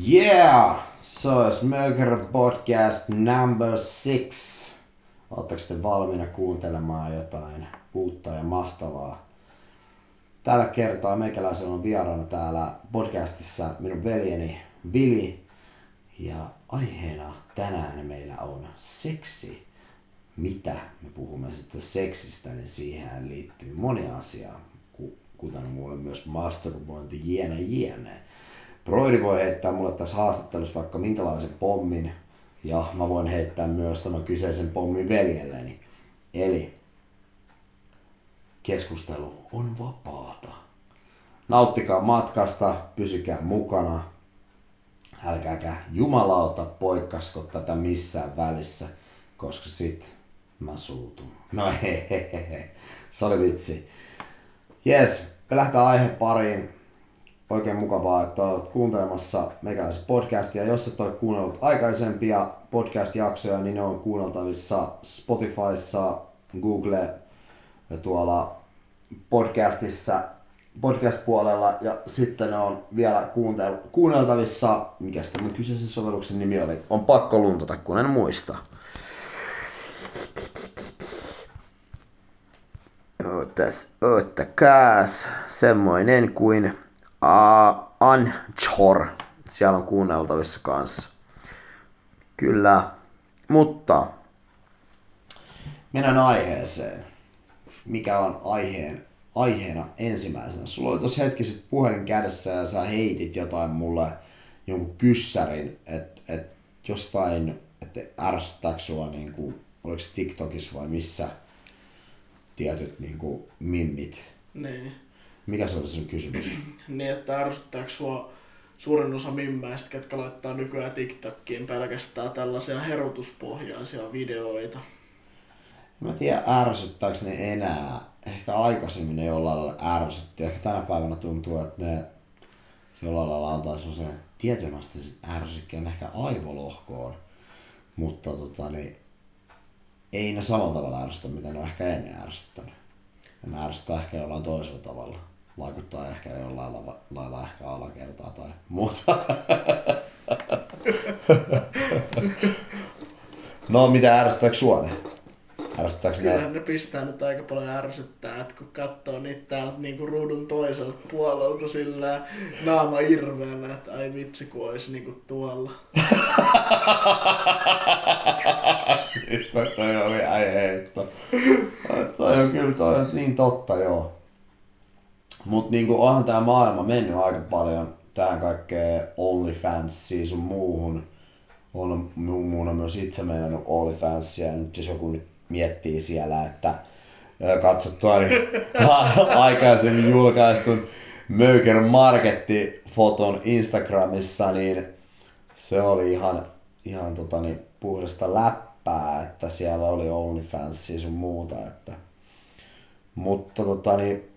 Yeah! So, Smöger Podcast number six. Oletteko te valmiina kuuntelemaan jotain uutta ja mahtavaa? Tällä kertaa meikäläisen on vieraana täällä podcastissa minun veljeni Vili. Ja aiheena tänään meillä on seksi. Mitä me puhumme sitten seksistä, niin siihen liittyy moni asia, kuten mulle myös masturbointi, jiene jiene. Broidi voi heittää mulle tässä haastattelussa vaikka minkälaisen pommin, ja mä voin heittää myös tämän kyseisen pommin veljelleni. Eli keskustelu on vapaata. Nauttikaa matkasta, pysykää mukana. Älkääkä jumalauta poikkasko tätä missään välissä, koska sit mä suutun. No hehehehe, se oli vitsi. Jes, me lähdetään aihe pariin oikein mukavaa, että olet kuuntelemassa meikäläisen podcastia. Jos et ole kuunnellut aikaisempia podcast-jaksoja, niin ne on kuunneltavissa Spotifyssa, Google ja tuolla podcastissa podcast-puolella ja sitten ne on vielä kuuntel- kuunneltavissa, mikä sitten kyseisen sovelluksen nimi oli, on pakko luntata, kun en muista. Oottakas, semmoinen kuin Uh, Anchor. Siellä on kuunneltavissa kanssa. Kyllä. Mutta mennään aiheeseen. Mikä on aiheen, aiheena ensimmäisenä? Sulla oli tuossa hetki sitten puhelin kädessä ja sä heitit jotain mulle jonkun kyssärin, että et jostain, että ärsyttääkö sua niin kuin, oliko TikTokissa vai missä tietyt niin kuin, mimmit. Niin. Mikä se oli sun kysymys? niin, että ärsyttääkö sua suurin osa mimmäistä, ketkä laittaa nykyään TikTokkiin pelkästään tällaisia herotuspohjaisia videoita? En mä tiedä ärsyttääkö ne enää. Ehkä aikaisemmin ne jollain lailla ärsytti. Ehkä tänä päivänä tuntuu, että ne jollain lailla antaa semmoisen tietyn asteisen ärsykkeen ehkä aivolohkoon. Mutta tota, niin, ei ne samalla tavalla ärsytä, mitä ne on ehkä ennen ärsyttänyt. Ne ärsyttää ehkä jollain toisella tavalla vaikuttaa ehkä jollain lailla, lailla ehkä alakertaa tai muuta. no, mitä ärsyttääkö sua ne? Ärsyttääkö Kyllä ne? ne pistää nyt aika paljon ärsyttää, että kun katsoo niitä täältä niinku ruudun toiselta puolelta sillä naama irveellä, että ai vitsi kun olisi niinku tuolla. toi oli ai heitto. Toi on kyllä toi on niin totta joo. Mutta niinku onhan tämä maailma mennyt aika paljon tähän kaikkeen OnlyFansiin sun muuhun. On muun myös itse meinannut OnlyFansia ja nyt jos joku nyt miettii siellä, että katsottua niin aikaisemmin julkaistun Möker Marketti-foton Instagramissa, niin se oli ihan, ihan tota niin, puhdasta läppää, että siellä oli OnlyFansia sun muuta. Että. Mutta tota niin,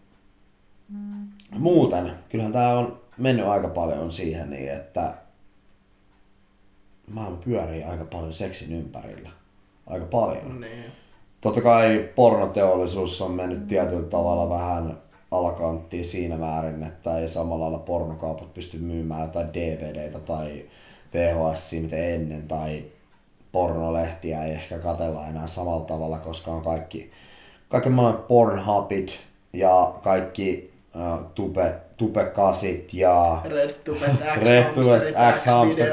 muuten, kyllähän tämä on mennyt aika paljon siihen niin, että maailma pyörii aika paljon seksin ympärillä. Aika paljon. Niin. Totta kai pornoteollisuus on mennyt tietyllä tavalla vähän alakanttiin siinä määrin, että ei samalla lailla pornokaupat pysty myymään jotain DVDtä tai VHS, mitä ennen, tai pornolehtiä ei ehkä katella enää samalla tavalla, koska on kaikki, kaikki maailman Pornhubit ja kaikki uh, tube, tubekasit ja Red Tubet X, Hamster.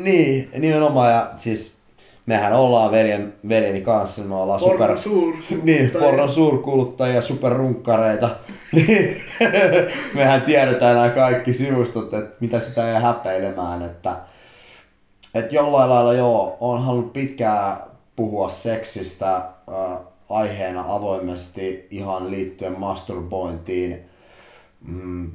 Niin, nimenomaan ja siis mehän ollaan veljen, veljeni kanssa, me ollaan porno super, niin, pornon suurkuluttajia, superrunkkareita. Niin, mehän tiedetään nämä kaikki sivustot, että mitä sitä ei häpeilemään, että, että jollain lailla joo, on halunnut pitkään puhua seksistä äh, aiheena avoimesti ihan liittyen masturbointiin, mm,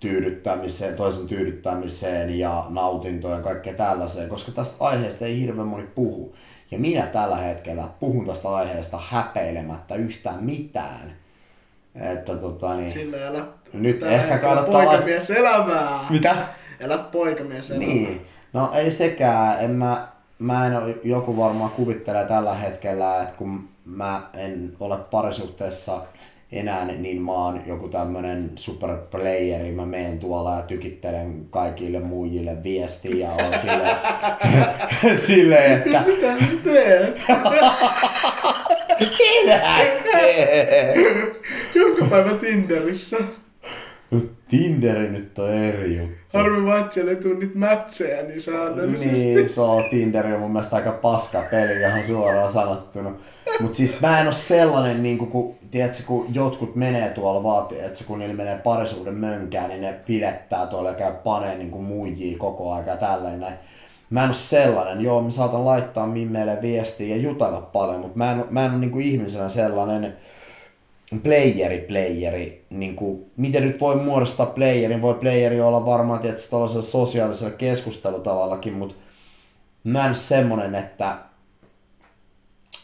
tyydyttämiseen, toisen tyydyttämiseen ja nautintoon ja kaikkea tällaiseen, koska tästä aiheesta ei hirveän moni puhu. Ja minä tällä hetkellä puhun tästä aiheesta häpeilemättä yhtään mitään. Että tota niin... Sillä elät nyt ehkä kannattaa... Poikamies elämää! Mitä? Elät poikamies elämää. Niin. No ei sekään. En mä, mä en ole, joku varmaan kuvittelee tällä hetkellä, että kun mä en ole parisuhteessa enää, niin mä oon joku tämmönen superplayeri, mä meen tuolla ja tykittelen kaikille muijille viestiä ja on silleen, silleen että... Mitä sä teet? Minä teen! Joka päivä Tinderissä. No Tinderi nyt on eri juttu. Harmi vaan, että siellä ei tuu niitä matcheja niin säännöllisesti. Niin, se on Tinder on mun mielestä aika paska peli ihan suoraan sanottuna. Mut siis mä en oo sellainen, niin kun, tiedätkö, kun jotkut menee tuolla vaatii, että kun niillä menee parisuuden mönkään, niin ne pidettää tuolla ja käy paneen niin muijia koko aika ja tälleen näin. Mä en oo sellainen, joo mä saatan laittaa mimmeille viestiä ja jutella paljon, mutta mä en, mä en oo niin ihmisenä sellainen, playeri, playeri, niin kuin, miten nyt voi muodostaa playerin, voi playeri olla varmaan tietysti tällaisella sosiaalisella keskustelutavallakin, mutta mä en semmonen, että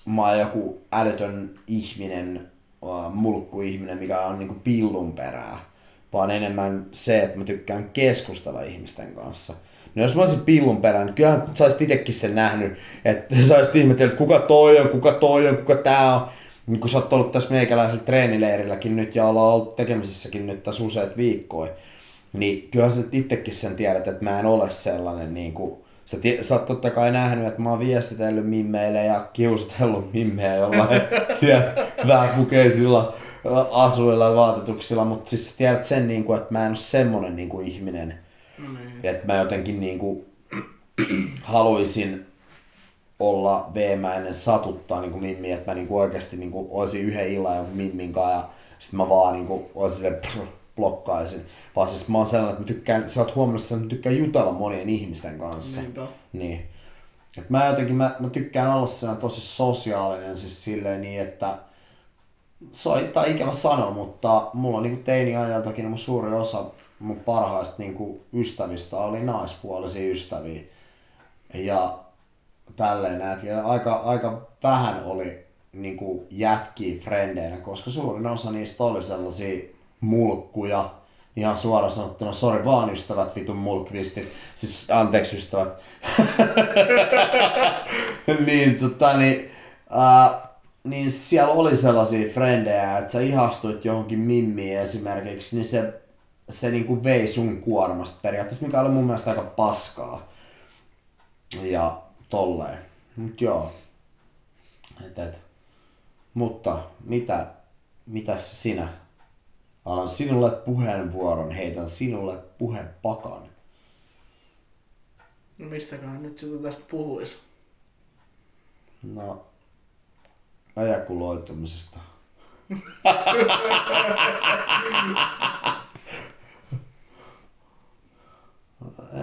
mä oon joku älytön ihminen, mulkku-ihminen, mikä on niinku pillun perää, vaan enemmän se, että mä tykkään keskustella ihmisten kanssa. No jos mä olisin pillun perään, niin kyllähän sä olisit itsekin sen nähnyt, että sä olisit ihmetellyt, kuka toi on, kuka toi on, kuka tää on niin kun sä oot ollut tässä meikäläisellä treenileirilläkin nyt ja ollaan ollut tekemisissäkin nyt tässä useat viikkoja, niin kyllä sä itsekin sen tiedät, että mä en ole sellainen niin kuin, sä, tie, sä oot totta kai nähnyt, että mä oon viestitellyt mimmeille ja kiusatellut mimmejä jollain vähäpukeisilla asuilla ja vaatetuksilla, mutta siis sä tiedät sen, niin kuin, että mä en ole semmonen niin kuin ihminen, mm. että mä jotenkin niin kuin, haluaisin olla veemäinen satuttaa niin kuin Mimmi, että mä niin kuin oikeasti niin kuin olisin yhden illan jonkun Mimmin kanssa ja sitten mä vaan niin kuin olisin sille blokkaisin. Vaan siis mä oon sellainen, että mä tykkään, sä oot huomannut, että mä tykkään jutella monien ihmisten kanssa. Niinpä. Niin. Et mä jotenkin, mä, mä tykkään olla sellainen tosi sosiaalinen siis silleen niin, että se on tai ikävä sanoa, mutta mulla on niin teini-ajaltakin mun suuri osa mun parhaista niin kuin ystävistä oli naispuolisia ystäviä. Ja tälleen näet. Ja aika, aika vähän oli niin kuin jätkiä frendeinä, koska suurin osa niistä oli sellaisia mulkkuja, ihan suoraan sanottuna, sori vaan ystävät, vitun mulkvistit, siis anteeksi ystävät. niin, tota, niin, ää, niin siellä oli sellaisia frendejä, että sä ihastuit johonkin mimmiin esimerkiksi, niin se, se niin kuin vei sun kuormasta periaatteessa, mikä oli mun mielestä aika paskaa. Ja tolleen. Mut joo. Et, et. Mutta mitä, mitäs sinä? Alan sinulle puheenvuoron, heitän sinulle puhepakan. No mistäköhän nyt sitä tästä puhuis? No, ajakuloitumisesta.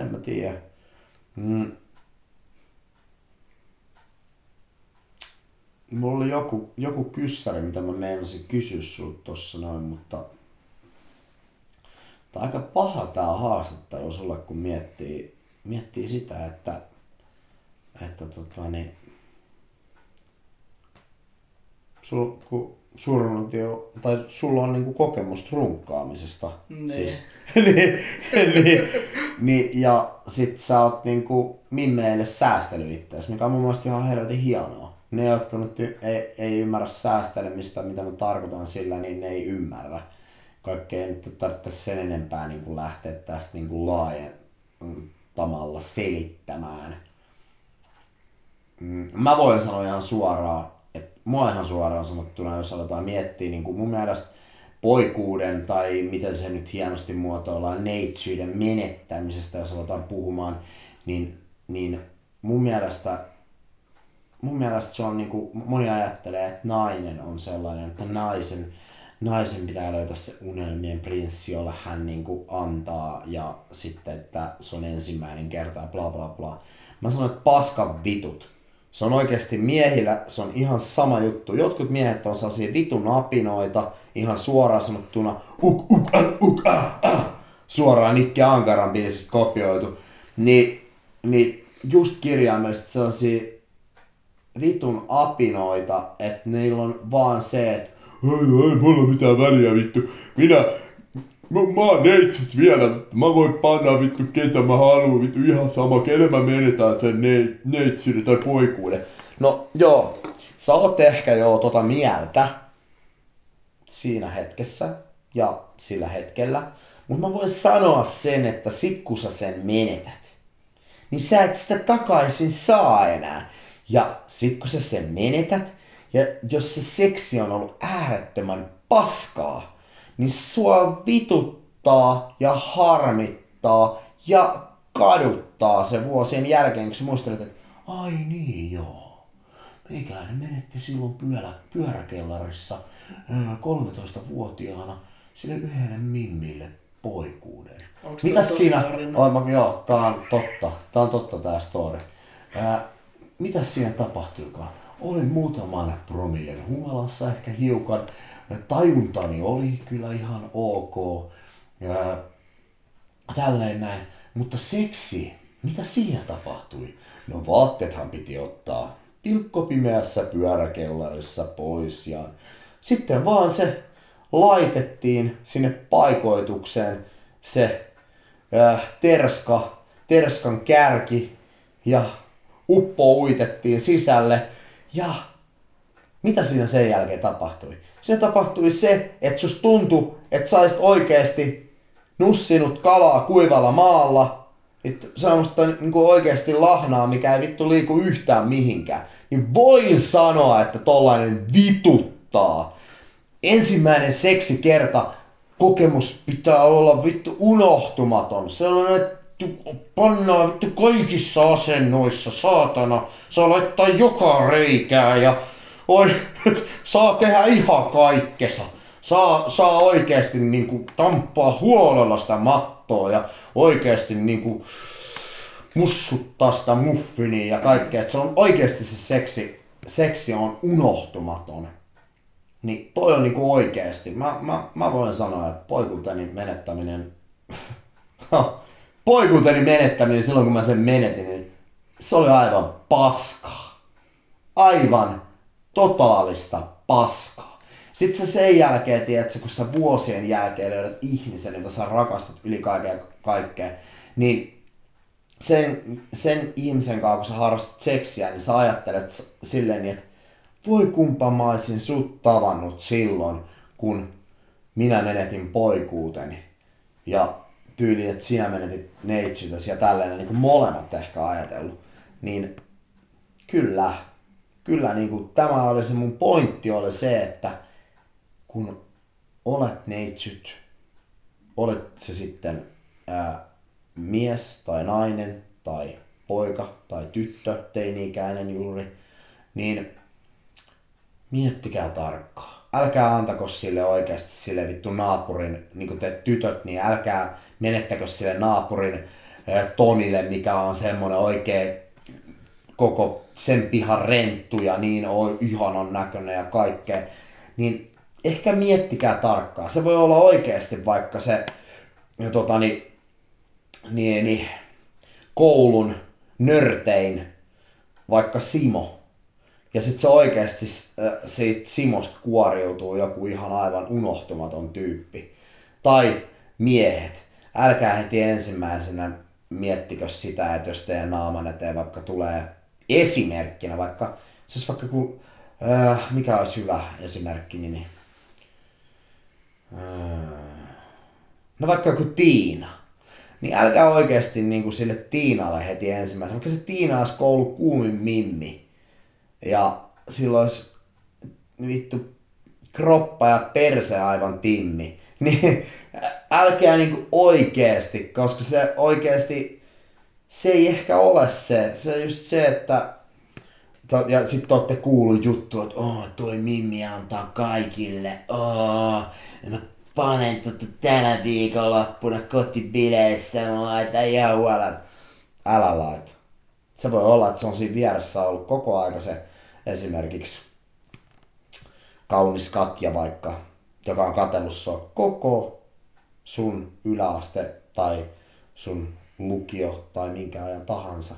en mä tiedä. Mm. Mulla oli joku, joku kyssäri, mitä mä meinasin kysyä sulta tossa noin, mutta Tää on aika paha tää haastattelu sulle, kun miettii, miettii sitä, että, että tota, niin, sul, kun jo, tai sulla on niinku kokemusta runkkaamisesta. Nee. Siis, niin, niin, niin, ja sit sä oot niinku mimmeille säästely itseäsi, mikä on mun mielestä ihan helvetin hienoa ne, jotka nyt ei, ei ymmärrä säästelemistä, mitä mä tarkoitan sillä, niin ne ei ymmärrä. Kaikkea nyt tarvitse sen enempää niin kuin lähteä tästä niin kuin laajentamalla selittämään. Mm, mä voin sanoa ihan suoraan, että mua ihan suoraan sanottuna, jos aletaan miettiä niin kuin mun mielestä poikuuden tai miten se nyt hienosti muotoillaan, neitsyiden menettämisestä, jos aletaan puhumaan, niin, niin mun mielestä mun mielestä se on niin kuin, moni ajattelee, että nainen on sellainen, että naisen, naisen pitää löytää se unelmien prinssi, jolla hän niin kuin antaa ja sitten, että se on ensimmäinen kerta ja bla bla bla. Mä sanon, että paskan vitut. Se on oikeasti miehillä, se on ihan sama juttu. Jotkut miehet on sellaisia vitun apinoita, ihan suoraan sanottuna, uk, uk, äh, uk, äh, äh, suoraan Nikke Ankaran biisistä kopioitu. Ni, niin just kirjaimellisesti sellaisia vitun apinoita, että niillä on vaan se, että ei, ei mulla mitään väliä vittu. Minä, mä, mä oon neitsistä vielä, mä voin panna vittu ketä mä haluan, vittu ihan sama, kenen mä menetään sen ne, neitsyyden tai poikuuden. No joo, sä oot ehkä joo tota mieltä, siinä hetkessä ja sillä hetkellä. Mutta mä voin sanoa sen, että sit sä sen menetät, niin sä et sitä takaisin saa enää. Ja sit kun sä sen menetät, ja jos se seksi on ollut äärettömän paskaa, niin sua vituttaa ja harmittaa ja kaduttaa se vuosien jälkeen, kun sä muistelet, että ai niin joo, meikäläinen menetti silloin pyörä, pyöräkellarissa 13-vuotiaana sille yhdelle mimmille poikuuden. Onks Mitäs siinä, tarina? oh, mä, joo, tää on totta, tää on totta tää story. Ää, mitäs siinä tapahtuikaan? Olin muutaman promillen humalassa ehkä hiukan. Tajuntani oli kyllä ihan ok. Ää, tälleen näin. Mutta seksi, mitä siinä tapahtui? No vaatteethan piti ottaa pilkkopimeässä pyöräkellarissa pois ja sitten vaan se laitettiin sinne paikoitukseen se äh, terska, terskan kärki ja uppo uitettiin sisälle ja mitä siinä sen jälkeen tapahtui? Siinä tapahtui se, että sus tuntui, että saisit oikeasti nussinut kalaa kuivalla maalla, semmoista niin oikeasti lahnaa, mikä ei vittu liiku yhtään mihinkään. Niin voin sanoa, että tollainen vituttaa. Ensimmäinen seksikerta kokemus pitää olla vittu unohtumaton. Sellainen, että pannaan vittu kaikissa asennoissa, saatana. Saa laittaa joka reikää ja oi, saa tehdä ihan kaikkesa. Saa, saa oikeasti niinku tamppaa huolella sitä mattoa ja oikeasti niinku mussuttaa sitä muffinia ja kaikkea. Et se on oikeasti se seksi, seksi on unohtumaton. Niin toi on niinku oikeesti. Mä, mä, mä voin sanoa, että poikuuteni menettäminen... poikuuteni menettäminen silloin kun mä sen menetin, niin se oli aivan paskaa. Aivan totaalista paskaa. Sitten sä sen jälkeen, tiedätkö, kun sä vuosien jälkeen löydät ihmisen, jota sä rakastat yli kaikkea, kaikkea niin sen, sen ihmisen kanssa, kun sä harrastat seksiä, niin sä ajattelet silleen, että voi kumpa mä olisin sut tavannut silloin, kun minä menetin poikuuteni. Ja tyyliin, että sinä menetit neitsytäsi ja tällainen, niin kuin molemmat ehkä ajatellut. Niin kyllä, kyllä niin kuin, tämä oli se mun pointti oli se, että kun olet neitsyt, olet se sitten ää, mies tai nainen tai poika tai tyttö, teini-ikäinen juuri, niin miettikää tarkkaan. Älkää antako sille oikeasti sille vittu naapurin, niin kuin te tytöt, niin älkää menettäkö sille naapurin Tonille, mikä on semmonen oikein koko sen pihan renttu ja niin on ihanan näköinen ja kaikkea, niin ehkä miettikää tarkkaan. Se voi olla oikeasti vaikka se tota, niin, niin, niin, koulun nörtein, vaikka Simo. Ja sitten se oikeasti siitä Simosta kuoriutuu joku ihan aivan unohtumaton tyyppi. Tai miehet. Älkää heti ensimmäisenä miettikö sitä, että jos teidän naaman eteen vaikka tulee esimerkkinä, vaikka, siis vaikka kun, äh, mikä olisi hyvä esimerkki nimi? Äh, no vaikka joku Tiina. Niin älkää oikeasti niin kuin sille Tiinalle heti ensimmäisenä, vaikka se Tiina olisi koulu kuumin mimmi. Ja silloin olisi vittu kroppa ja perse aivan timmi. Niin älkää niinku oikeesti, koska se oikeesti, se ei ehkä ole se. Se on just se, että ja sit te ootte kuullut juttu, että oh, toi Mimmi antaa kaikille. Oh, mä panen tota tänä viikonloppuna kotibileissä, mä laitan huolen. Älä laita. Se voi olla, että se on siinä vieressä ollut koko aika se esimerkiksi kaunis Katja vaikka, joka on katsellut sua koko sun yläaste tai sun lukio tai minkä ajan tahansa.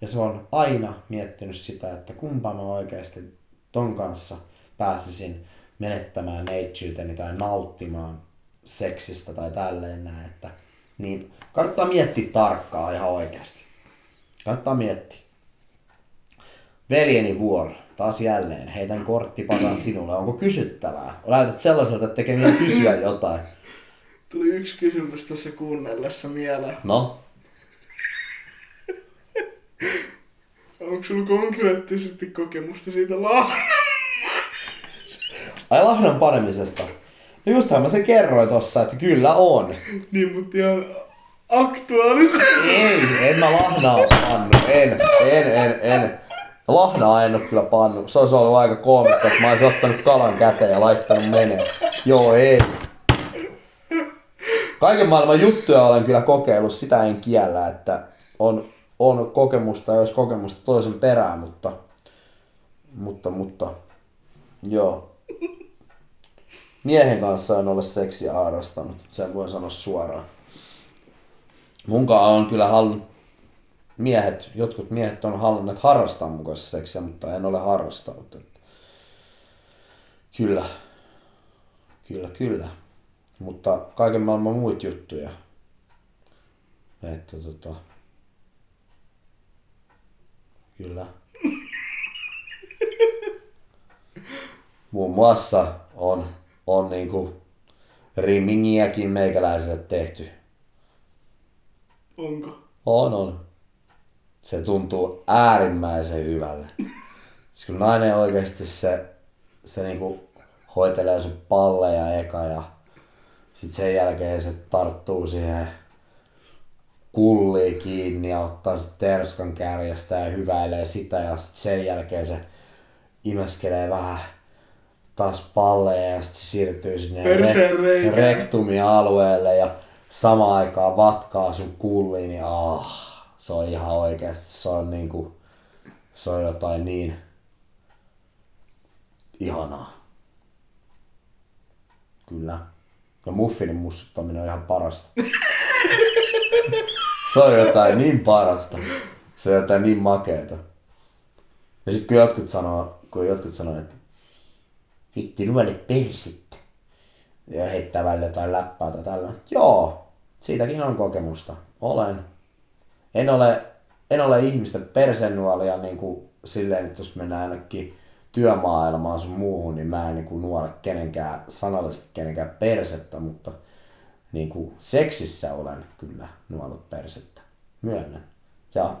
Ja se on aina miettinyt sitä, että kumpa mä oikeasti ton kanssa pääsisin menettämään neitsyyteni tai nauttimaan seksistä tai tälleen näin. Että, niin kannattaa miettiä tarkkaa ihan oikeasti. Kannattaa miettiä. Veljeni vuoro, taas jälleen. Heitän korttipakan sinulle. Onko kysyttävää? Näytät sellaiselta, että tekee kysyä jotain. Tuli yksi kysymys tässä kuunnellessa mieleen. No? Onko sulla konkreettisesti kokemusta siitä la... Ai lahdan panemisesta. No justhan mä sen kerroin tossa, että kyllä on. niin, mutta ihan aktuaalisesti. Ei, en mä lahnaa pannu. En, en, en, en. Lahnaa en oo kyllä pannu. Se olisi ollut aika koomista, että mä olisin ottanut kalan käteen ja laittanut menee. Joo, ei. Kaiken maailman juttuja olen kyllä kokeillut, sitä en kiellä, että on, on kokemusta, jos kokemusta toisen perään, mutta, mutta, mutta, joo. Miehen kanssa en ole seksiä harrastanut, sen voin sanoa suoraan. Munkaan on kyllä halunnut miehet, jotkut miehet on halunneet harrastaa mun kanssa seksiä, mutta en ole harrastanut. Että. Kyllä. Kyllä, kyllä. Mutta kaiken maailman muita juttuja. Että tota... Kyllä. Muun muassa on, on niinku rimingiäkin meikäläiselle tehty. Onko? On, on. Se tuntuu äärimmäisen hyvälle. Siis kun nainen oikeasti se, se niinku hoitelee sun palleja eka ja sit sen jälkeen se tarttuu siihen kulliin kiinni ja ottaa sit terskan kärjestä ja hyväilee sitä ja sit sen jälkeen se imeskelee vähän taas palleja ja sit se siirtyy sinne reikään. rektumialueelle ja samaan aikaan vatkaa sun kulliin niin ah, se on ihan oikeasti, se on niinku, se on jotain niin ihanaa. Kyllä. Ja muffinin mussuttaminen on ihan parasta. se on jotain niin parasta. Se on jotain niin makeeta. Ja sit kun jotkut sanoo, kun jotkut sanoo, että vitti nuole persit. Ja heittää välillä jotain läppää tai tällä. Joo, siitäkin on kokemusta. Olen. En ole, en ole ihmisten persenuolia niin kuin silleen, että jos mennään ainakin työmaailmaan sun muuhun, niin mä en niin nuole kenenkään, sanallisesti kenenkään persettä, mutta niin kuin seksissä olen kyllä nuollut persettä. Myönnän. Ja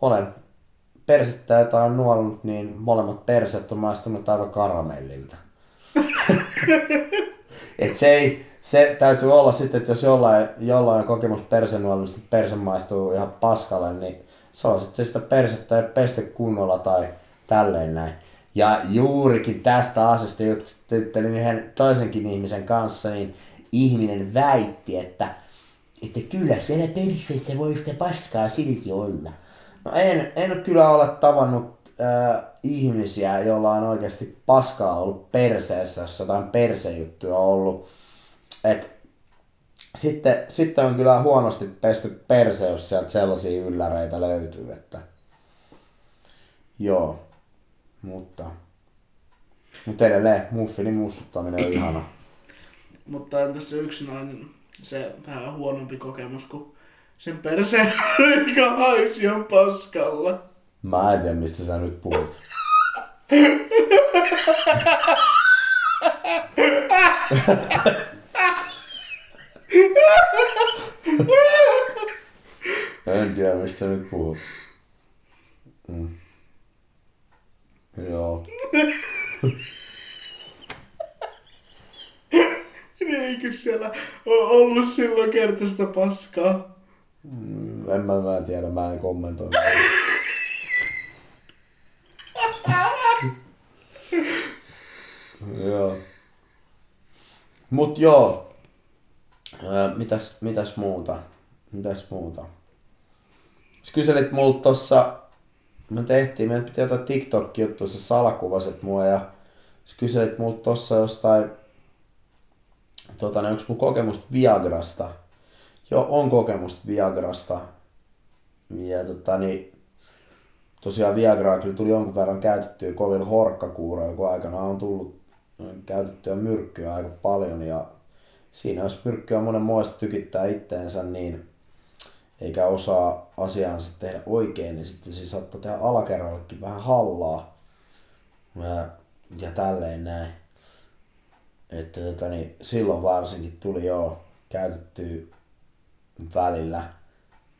olen persettä, jota on nuollut, niin molemmat perset on maistunut aivan karamellilta. Et se, ei, se täytyy olla sitten, että jos jollain, jollain on kokemus persenuolmista, että perse maistuu ihan paskalle, niin se on sitten sitä persettä ja peste kunnolla tai tälleen näin. Ja juurikin tästä asiasta juttelin yhden toisenkin ihmisen kanssa, niin ihminen väitti, että, että kyllä siellä perseessä voi sitä paskaa silti olla. No en, en kyllä ole tavannut äh, ihmisiä, joilla on oikeasti paskaa ollut perseessä, jos jotain persejuttuja on ollut. Et, sitten, sitten on kyllä huonosti pesty perse, jos sieltä sellaisia ylläreitä löytyy, että joo, mutta, mutta edelleen muffinin mussuttaminen on ihana. Mutta entäs se yksinäinen, se vähän huonompi kokemus, kun sen perseen reikä haisi ihan paskalla. Mä en tiedä, mistä sä nyt puhut. en tiedä, mistä sä nyt puhut. Mm. Joo. Eikö siellä ole ollut silloin kertoista paskaa? Mm, en mä, mä en tiedä, mä en kommentoi. joo. Mut joo. Mitäs, mitäs muuta? Mitäs muuta? Sä kyselit multa tossa, me tehtiin, meidän piti jotain TikTok-juttua, sä salakuvasit mua ja sä kyselit multa tossa jostain, tota, ne, onks mun kokemusta Viagrasta? Joo, on kokemusta Viagrasta. Ja tota, niin, tosiaan Viagraa kyllä tuli jonkun verran käytettyä kovin horkkakuuroilla, kun aikana on tullut käytettyä myrkkyä aika paljon. Ja siinä jos myrkkyä monen muista tykittää itteensä, niin eikä osaa asiansa tehdä oikein, niin sitten se saattaa tehdä alakerrallekin vähän hallaa. Ja, ja tälleen näin. Että tota, niin, silloin varsinkin tuli jo käytetty välillä,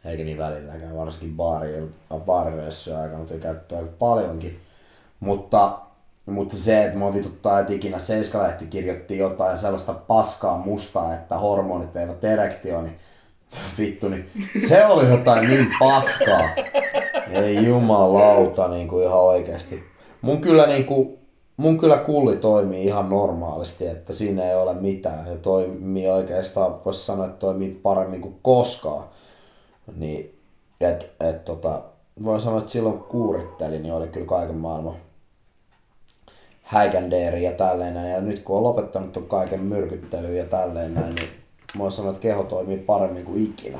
eikä niin välilläkään, varsinkin baarireissujen aikana tuli käytettyä aika paljonkin. Mutta, mutta se, että mua vituttaa, että ikinä Seiskalehti kirjoitti jotain sellaista paskaa mustaa, että hormonit veivät erektioon, niin vittu, niin se oli jotain niin paskaa. Ei jumalauta niin kuin ihan oikeasti. Mun kyllä niin kuin, mun kyllä kulli toimii ihan normaalisti, että siinä ei ole mitään. Ja toimii oikeastaan, voisi sanoa, että toimii paremmin kuin koskaan. Niin, et, et, tota, voin sanoa, että silloin kun kuurittelin, niin oli kyllä kaiken maailman häikändeeri ja tälleen näin. Ja nyt kun on lopettanut kaiken myrkyttelyyn ja tälleen näin, niin voin sanoa, että keho toimii paremmin kuin ikinä.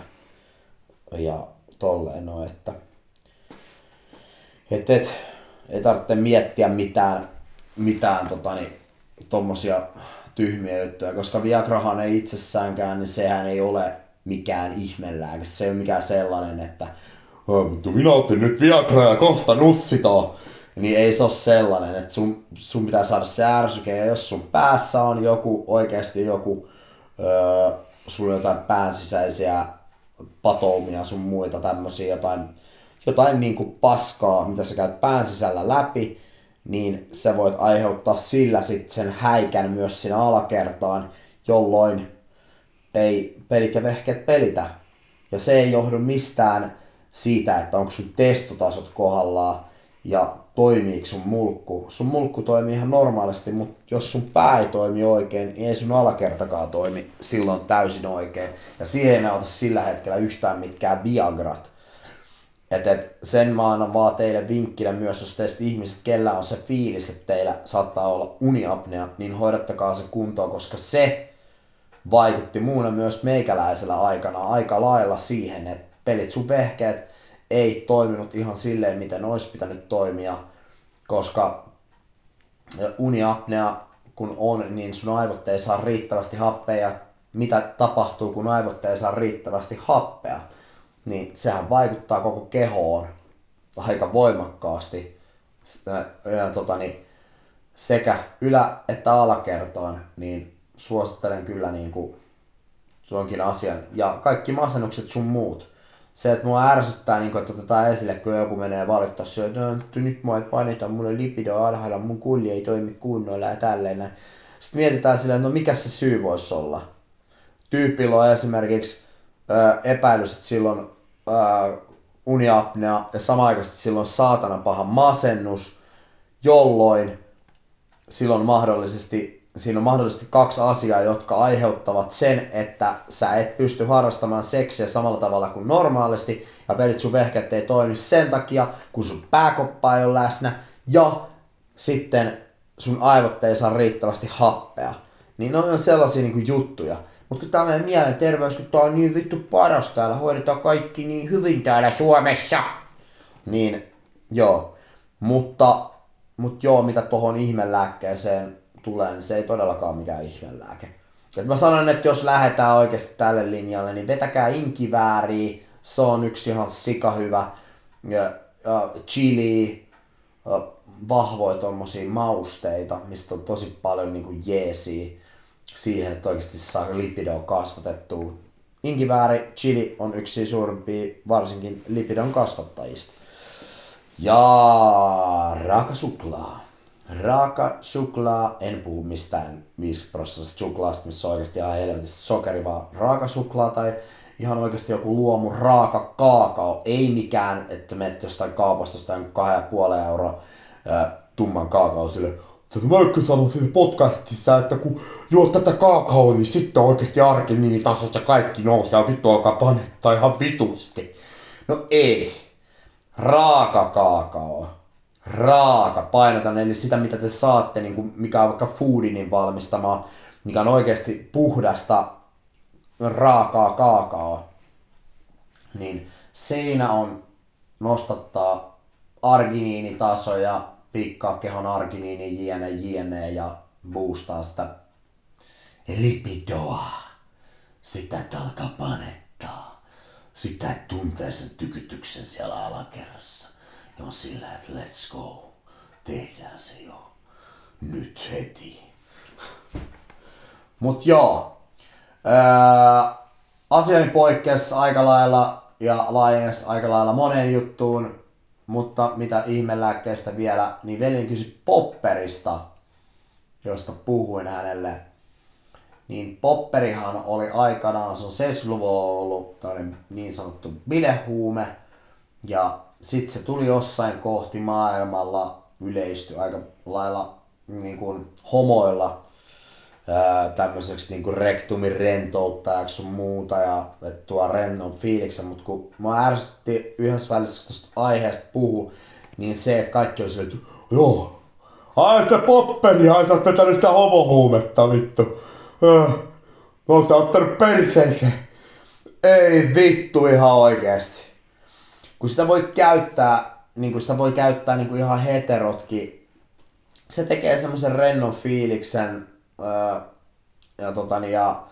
Ja tolleen no, että et, et, ei tarvitse miettiä mitään, mitään tota, niin, tommosia tyhmiä juttuja, koska Viagrahan ei itsessäänkään, niin sehän ei ole mikään ihmelääke. Se ei ole mikään sellainen, että mutta minä otin nyt Viagra ja kohta nussitaan. Niin ei se ole sellainen, että sun, sun pitää saada se ärsyke ja jos sun päässä on joku, oikeasti joku, öö, sulla on jotain pään sisäisiä patoumia sun muita tämmöisiä, jotain, jotain niinku paskaa, mitä sä käyt pään sisällä läpi, niin sä voit aiheuttaa sillä sitten sen häikän myös siinä alakertaan, jolloin ei pelit ja vehkeet pelitä. Ja se ei johdu mistään siitä, että onko sun testotasot kohdallaan ja toimiiko sun mulkku. Sun mulkku toimii ihan normaalisti, mutta jos sun pää ei toimi oikein, niin ei sun alakertakaan toimi silloin täysin oikein. Ja siihen ei ota sillä hetkellä yhtään mitkään Viagrat. Et, et sen mä annan vaan teille vinkkinä myös, jos teistä ihmiset, kellä on se fiilis, että teillä saattaa olla uniapnea, niin hoidattakaa se kuntoon, koska se vaikutti muuna myös meikäläisellä aikana aika lailla siihen, että pelit sun vehkeet ei toiminut ihan silleen, miten olisi pitänyt toimia, koska uniapnea kun on, niin sun aivot ei saa riittävästi happea. Mitä tapahtuu, kun aivot ei saa riittävästi happea? Niin sehän vaikuttaa koko kehoon aika voimakkaasti. Tota, niin, sekä ylä- että alakertaan, niin suosittelen kyllä niin kuin, suonkin asian. Ja kaikki masennukset sun muut se, että mua ärsyttää, niin kun, että otetaan esille, kun joku menee valittaa se, että no, nyt mua ei paineta, mulla lipido alhaalla, mun kulli ei toimi kunnolla ja tälleen. Sitten mietitään silleen, no mikä se syy voisi olla. Tyypillä on esimerkiksi ö, epäilys, että silloin ö, uniapnea ja samaaikaisesti silloin saatana paha masennus, jolloin silloin mahdollisesti siinä on mahdollisesti kaksi asiaa, jotka aiheuttavat sen, että sä et pysty harrastamaan seksiä samalla tavalla kuin normaalisti, ja pelit sun vehkeet ei toimi sen takia, kun sun pääkoppa ei ole läsnä, ja sitten sun aivot ei saa riittävästi happea. Niin ne on sellaisia niin kuin juttuja. Mutta kun tämä meidän mielenterveys, kun tää on niin vittu paras täällä, hoidetaan kaikki niin hyvin täällä Suomessa. Niin, joo. Mutta, mutta joo, mitä tuohon ihmelääkkeeseen tulee, niin se ei todellakaan mikään ihmelääke. Et mä sanon, että jos lähdetään oikeasti tälle linjalle, niin vetäkää inkivääriä, se on yksi ihan sika hyvä. Ja, ja chili, ja vahvoja tommosia mausteita, mistä on tosi paljon niinku jeesiä siihen, että oikeasti saa lipidoa kasvatettua. Inkivääri, chili on yksi suurimpia, varsinkin lipidon kasvattajista. Ja raakasuklaa raaka suklaa, en puhu mistään 50 prosenttisesta suklaasta, missä on oikeasti ihan helvetistä sokeri, vaan raaka suklaa tai ihan oikeasti joku luomu raaka kaakao, ei mikään, että menet jostain kaupasta jostain 2,5 euroa ää, tumman kaakao sille. Tätä Mökkö sanoi siinä podcastissa, että kun juot tätä kaakaoa, niin sitten oikeasti arkiniinitasossa kaikki nousee ja vittu alkaa panettaa ihan vitusti. No ei. Raaka kaakao raaka, painotan, eli sitä mitä te saatte, niin kuin mikä on vaikka Foodinin valmistama, mikä on oikeasti puhdasta raakaa kaakaoa, niin siinä on nostattaa arginiinitasoja, pikkaa kehon arginiini, jne, jne ja boostaa sitä lipidoa. Sitä alkaa panettaa. Sitä tuntee sen tykytyksen siellä alakerrassa. On sillä, että let's go. Tehdään se jo. Nyt heti. Mut joo. Öö, asiani poikkesi aika lailla ja laajens aika lailla moneen juttuun, mutta mitä ihmelääkkeestä vielä, niin veljeni kysyi Popperista, josta puhuin hänelle. Niin Popperihan oli aikanaan, se on 70-luvulla ollut tämmöinen niin sanottu bilehuume, ja sitten se tuli jossain kohti maailmalla yleisty aika lailla niin kuin homoilla tämmöiseksi niinku rektumin rentouttajaksi sun muuta ja että tuo rennon fiiliksen, mutta kun mä ärsytti yhdessä välissä tuosta aiheesta puhu, niin se, että kaikki oli että joo, ai sitä popperia, ai sä oot vetänyt sitä homohuumetta vittu. Äh, oot sä ottanut perseeseen. Ei vittu ihan oikeesti. Kun sitä voi käyttää, niin kuin sitä voi käyttää niin kuin ihan heterotkin, se tekee semmoisen rennon fiiliksen, Öö, ja totani, ja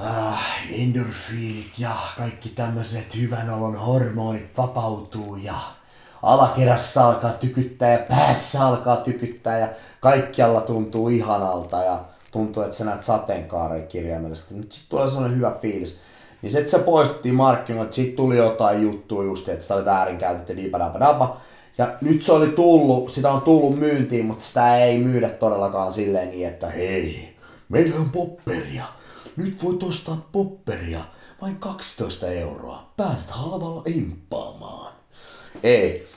äh, endorfiinit ja kaikki tämmöiset hyvän olon hormonit vapautuu ja alakerrassa alkaa tykyttää ja päässä alkaa tykyttää ja kaikkialla tuntuu ihanalta ja tuntuu, että sä näet sateenkaaren kirjaimellisesti. Nyt sit tulee sellainen hyvä fiilis. Niin se, että se poistettiin markkinoilta, sit tuli jotain juttua just, että sitä oli väärinkäytetty, dipadabadaba. Ja nyt se oli tullut, sitä on tullut myyntiin, mutta sitä ei myydä todellakaan silleen niin, että hei, meillä on popperia. Nyt voit ostaa popperia vain 12 euroa. Pääset halvalla imppaamaan. Ei.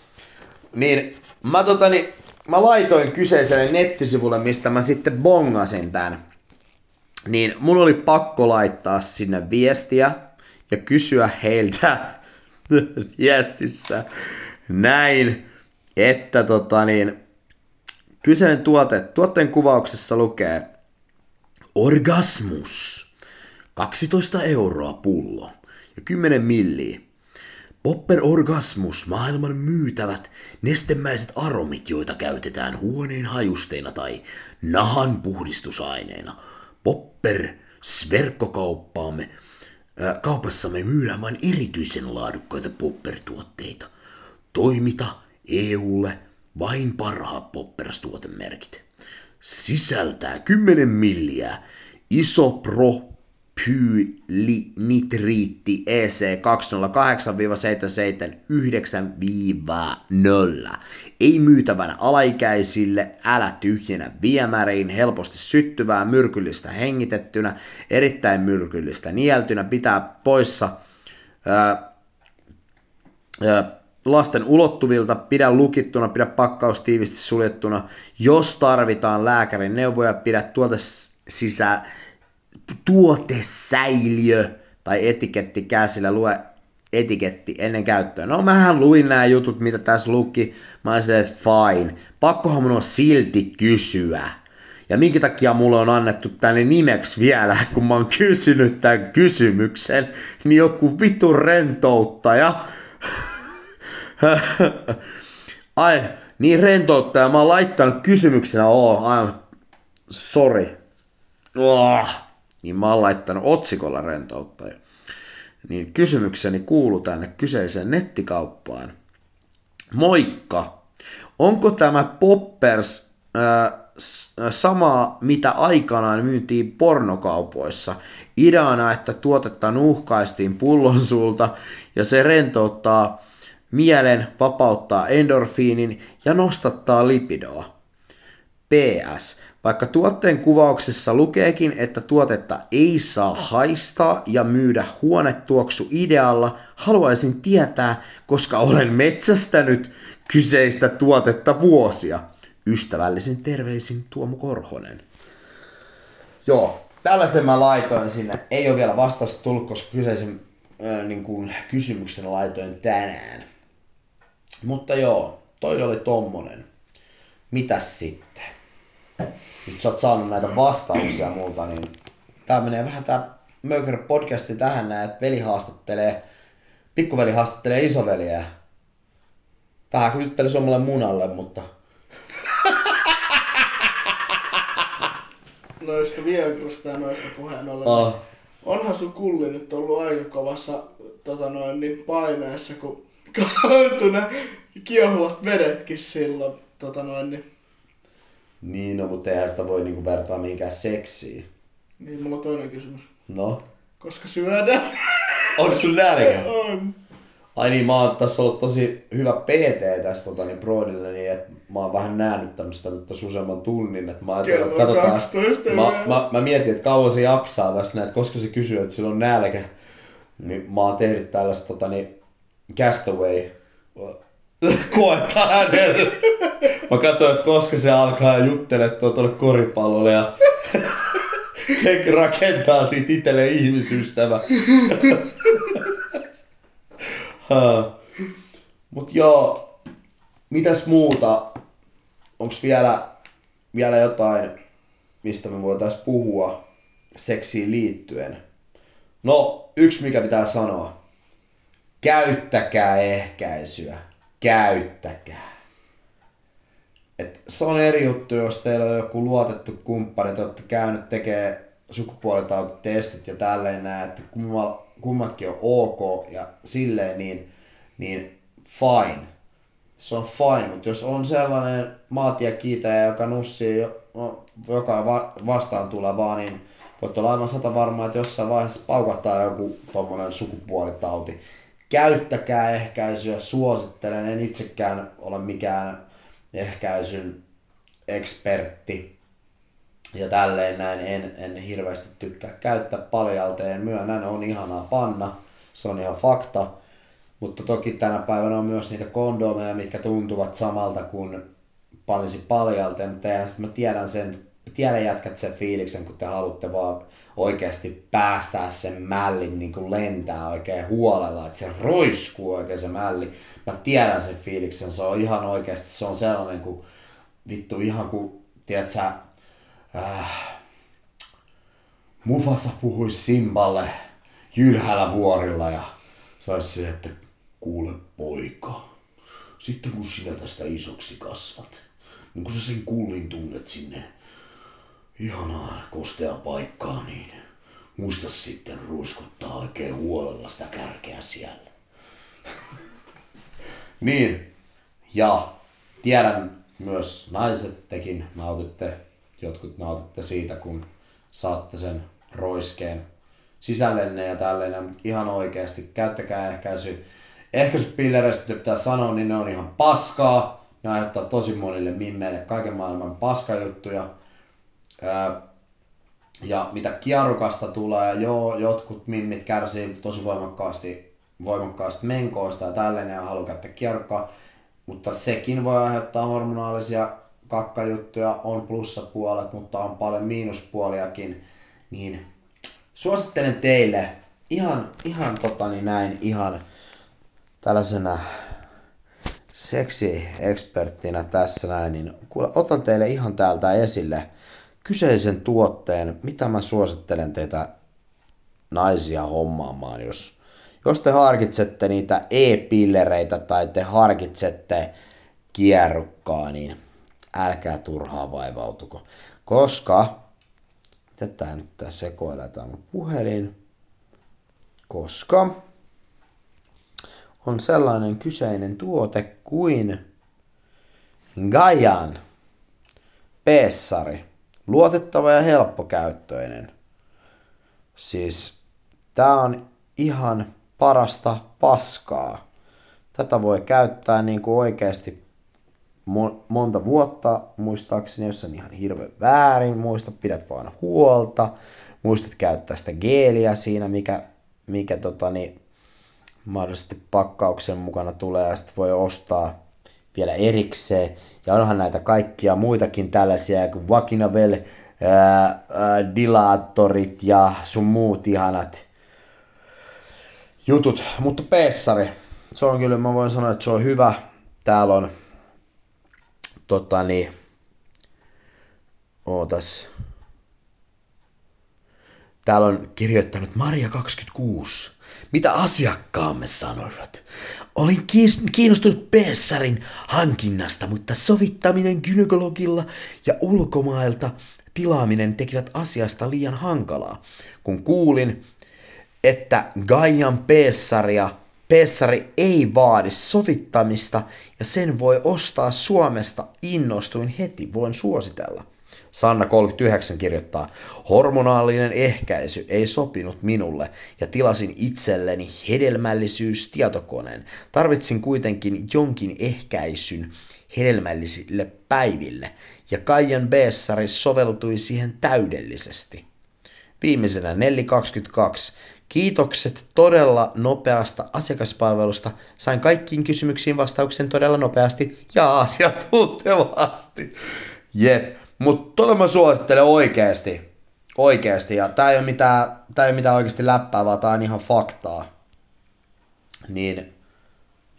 Niin, mä totani, mä laitoin kyseiselle nettisivulle, mistä mä sitten bongasin tän. Niin mun oli pakko laittaa sinne viestiä ja kysyä heiltä viestissä näin, että tota niin, kyseinen tuote, tuotteen kuvauksessa lukee Orgasmus, 12 euroa pullo ja 10 milliä. Popper Orgasmus, maailman myytävät nestemäiset aromit, joita käytetään huoneen hajusteina tai nahan puhdistusaineena. Popper verkkokauppaamme kaupassamme myydään vain erityisen laadukkaita Popper-tuotteita. Toimita EUlle vain parhaat popperstuotemerkit. Sisältää 10 milliä isopropynitriitti EC 208-779-0. Ei myytävänä alaikäisille, älä tyhjänä viemäriin, helposti syttyvää, myrkyllistä hengitettynä, erittäin myrkyllistä nieltynä, pitää poissa ää, ää, lasten ulottuvilta, pidä lukittuna, pidä pakkaus tiivisti suljettuna. Jos tarvitaan lääkärin neuvoja, pidä tuote sisä, tuotesäiliö tai etiketti käsillä, lue etiketti ennen käyttöä. No mähän luin nämä jutut, mitä tässä luki. Mä olin se, fine. Pakkohan mun on silti kysyä. Ja minkä takia mulle on annettu tänne nimeksi vielä, kun mä oon kysynyt tämän kysymyksen, niin joku vitu rentouttaja Ai, niin rentouttaja. Mä oon laittanut kysymyksenä, oo, ai, sorry. Oh. Niin mä oon laittanut otsikolla rentouttaja. Niin kysymykseni kuuluu tänne kyseiseen nettikauppaan. Moikka! Onko tämä Poppers äh, samaa, mitä aikanaan myyntiin pornokaupoissa? Ideana, että tuotetta nuhkaistiin pullon sulta ja se rentouttaa mielen, vapauttaa endorfiinin ja nostattaa lipidoa. PS. Vaikka tuotteen kuvauksessa lukeekin, että tuotetta ei saa haistaa ja myydä huonetuoksu idealla, haluaisin tietää, koska olen metsästänyt kyseistä tuotetta vuosia. Ystävällisin terveisin Tuomo Korhonen. Joo, tällaisen mä laitoin sinne. Ei ole vielä vastausta tullut, koska kyseisen äh, niin kuin, kysymyksen laitoin tänään. Mutta joo, toi oli tommonen. Mitäs sitten? Nyt sä oot saanut näitä vastauksia multa, niin tää menee vähän tää Möker podcasti tähän näin, että veli haastattelee, pikkuveli haastattelee isoveliä. Vähän juttelisi omalle munalle, mutta... Noista Viagrasta ja noista puheen ollen. Oh. onhan sun kulli nyt ollut aika kovassa tota noin, niin paineessa, kun kaatui ne kiehuvat vedetkin silloin. Tota noin, niin, Niin, no, mutta eihän sitä voi niinku vertaa mihinkään seksiin. niin mulla on toinen kysymys. No, Koska syödään? on sun nälkä? on. Ai niin, mä oon tässä ollut tosi hyvä PT tässä tota, niin Broadille, niin että mä oon vähän näännyttänyt sitä nyt tässä useamman tunnin, että mä ajattelin, että katsotaan, 12 mä, mä, mä, mietin, että kauan se jaksaa tässä näin, että koska se kysyy, että sillä on nälkä, niin mä oon tehnyt tällaista tota, niin, castaway koetta hänelle. Mä katsoin, että koska se alkaa juttelemaan tuolle koripallolle ja rakentaa siitä itselleen ihmisystävä. Mut joo, mitäs muuta? Onks vielä, vielä jotain, mistä me voitais puhua seksiin liittyen? No, yksi mikä pitää sanoa. Käyttäkää ehkäisyä. Käyttäkää. Et se on eri juttu, jos teillä on joku luotettu kumppani, te olette käynyt tekee sukupuolitautitestit ja tälleen näin, että kumma- kummatkin on ok ja silleen, niin, niin fine. Se on fine, mutta jos on sellainen maatiekiitäjä, joka nussii no, joka va- vastaan tulevaa, niin voit olla aivan sata varmaa, että jossain vaiheessa paukahtaa joku tommonen sukupuolitauti. Käyttäkää ehkäisyä, suosittelen, en itsekään ole mikään ehkäisyn ekspertti ja tälleen näin en, en hirveästi tykkää käyttää paljalteen. Myönnän, on ihanaa panna, se on ihan fakta. Mutta toki tänä päivänä on myös niitä kondomeja, mitkä tuntuvat samalta kuin panisi paljalteen, mutta eihän mä tiedän sen, tiedän jätkät sen fiiliksen, kun te haluatte vaan oikeasti päästää sen mällin niin kuin lentää oikein huolella, että se roiskuu oikein se mälli. Mä tiedän sen fiiliksen, se on ihan oikeasti, se on sellainen kuin vittu ihan kuin, tiedät sä, äh, Mufasa puhui Simballe jylhäällä vuorilla ja saisi se, että kuule poika, sitten kun sinä tästä isoksi kasvat, niin kun sä sen kullin tunnet sinne ihanaan kosteaan paikkaan, niin muista sitten ruiskuttaa oikein huolella sitä kärkeä siellä. niin, ja tiedän myös naiset, tekin nautitte, jotkut nautitte siitä, kun saatte sen roiskeen sisällenne ja mutta ihan oikeasti käyttäkää ehkäisy. Ehkäisypillereistä pitää sanoa, niin ne on ihan paskaa. Ne aiheuttaa tosi monille mimmeille kaiken maailman paskajuttuja. Ja mitä kiarukasta tulee, joo, jotkut mimmit kärsii tosi voimakkaasti, voimakkaasti menkoista ja tälleen ja haluaa käyttää kiarukkaa. Mutta sekin voi aiheuttaa hormonaalisia kakkajuttuja, on plussapuolet, mutta on paljon miinuspuoliakin. Niin suosittelen teille ihan, ihan tota niin näin, ihan tällaisena seksi-eksperttinä tässä näin, niin kuule, otan teille ihan täältä esille kyseisen tuotteen, mitä mä suosittelen teitä naisia hommaamaan, jos, jos te harkitsette niitä e-pillereitä tai te harkitsette kierrukkaa, niin älkää turhaa vaivautuko. Koska, mitä tää nyt sekoilee, tää mun puhelin, koska on sellainen kyseinen tuote kuin Gajan Pessari. Luotettava ja helppokäyttöinen. Siis tää on ihan parasta paskaa. Tätä voi käyttää niin kuin oikeasti mo- monta vuotta, muistaakseni, jos on ihan hirveän väärin, muista, pidät vaan huolta, muistat käyttää sitä geeliä siinä, mikä, mikä tota, niin, mahdollisesti pakkauksen mukana tulee ja sitten voi ostaa vielä erikseen. Ja onhan näitä kaikkia muitakin tällaisia kuin Vakinavel, ää, dilaattorit ja sun muut ihanat jutut. Mutta Pessari, se on kyllä, mä voin sanoa, että se on hyvä. Täällä on tota niin, ootas. Täällä on kirjoittanut Maria 26. Mitä asiakkaamme sanoivat? Olin kiinnostunut Pessarin hankinnasta, mutta sovittaminen gynekologilla ja ulkomailta tilaaminen tekivät asiasta liian hankalaa. Kun kuulin, että Gaian Pessaria Pessari ei vaadi sovittamista ja sen voi ostaa Suomesta innostuin heti, voin suositella. Sanna 39 kirjoittaa, hormonaalinen ehkäisy ei sopinut minulle ja tilasin itselleni hedelmällisyystietokoneen. Tarvitsin kuitenkin jonkin ehkäisyn hedelmällisille päiville ja Kaijan Bessari soveltui siihen täydellisesti. Viimeisenä Nelli 22. Kiitokset todella nopeasta asiakaspalvelusta. Sain kaikkiin kysymyksiin vastauksen todella nopeasti ja asiantuntevasti. Jep. Mutta tota mä suosittelen oikeasti. Oikeasti. Ja tää ei ole mitään, tää ei ole mitään oikeasti läppää, vaan tää on ihan faktaa. Niin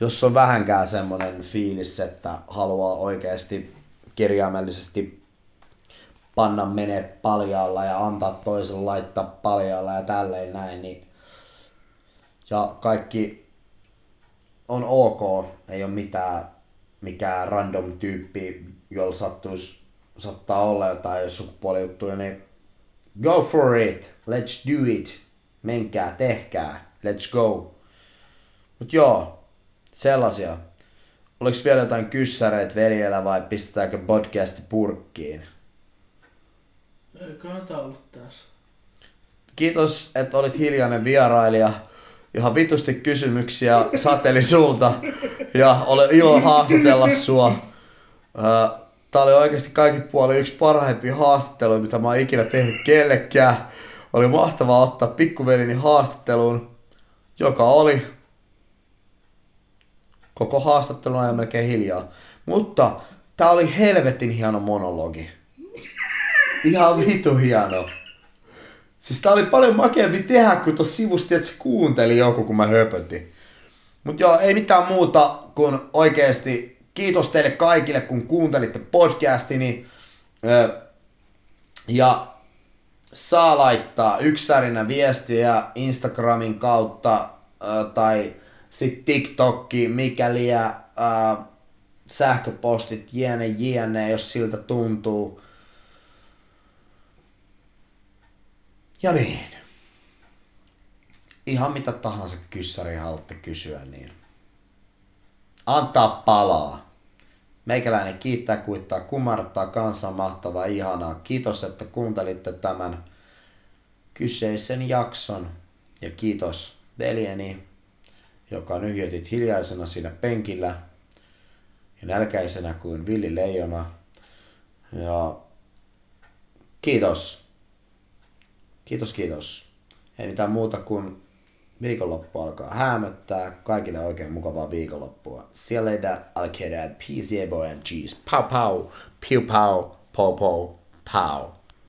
jos on vähänkään semmonen fiilis, että haluaa oikeasti kirjaimellisesti panna menee paljaalla ja antaa toiselle laittaa paljaalla ja tälleen näin, niin ja kaikki on ok, ei ole mitään mikään random tyyppi, jolla sattuisi saattaa olla jotain sukupuolijuttuja, niin go for it, let's do it, menkää, tehkää, let's go. Mut joo, sellaisia. Oliko vielä jotain kyssäreitä veljellä vai pistetäänkö podcasti purkkiin? Eiköhän tää ollut tässä. Kiitos, että olit hiljainen vierailija. Ihan vitusti kysymyksiä sateli sulta. Ja ole ilo haastatella sua. Tää oli oikeasti kaikki puoli yksi parhaimpia haastatteluja, mitä mä oon ikinä tehnyt kellekään. Oli mahtavaa ottaa pikkuvelini haastatteluun, joka oli koko haastattelun ajan melkein hiljaa. Mutta tää oli helvetin hieno monologi. Ihan vitu hieno. Siis tää oli paljon makeampi tehdä, kun tuossa sivusti, että se kuunteli joku, kun mä höpötin. Mut joo, ei mitään muuta kuin oikeesti kiitos teille kaikille, kun kuuntelitte podcastini. Ja saa laittaa yksärinä viestiä Instagramin kautta tai sitten TikTokki, mikäli sähköpostit, jne, jne, jos siltä tuntuu. Ja niin. Ihan mitä tahansa kyssäri haluatte kysyä, niin antaa palaa. Meikäläinen kiittää, kuittaa, kumartaa, kanssa mahtavaa, ihanaa. Kiitos, että kuuntelitte tämän kyseisen jakson. Ja kiitos veljeni, joka nyhjötit hiljaisena siinä penkillä ja nälkäisenä kuin villi leijona. Ja kiitos. Kiitos, kiitos. Ei mitään muuta kuin viikonloppu alkaa hämöttää. Kaikille oikein mukavaa viikonloppua. You later, alligator, peace, and cheese. Pow pow, pew pow, pow pow, pow.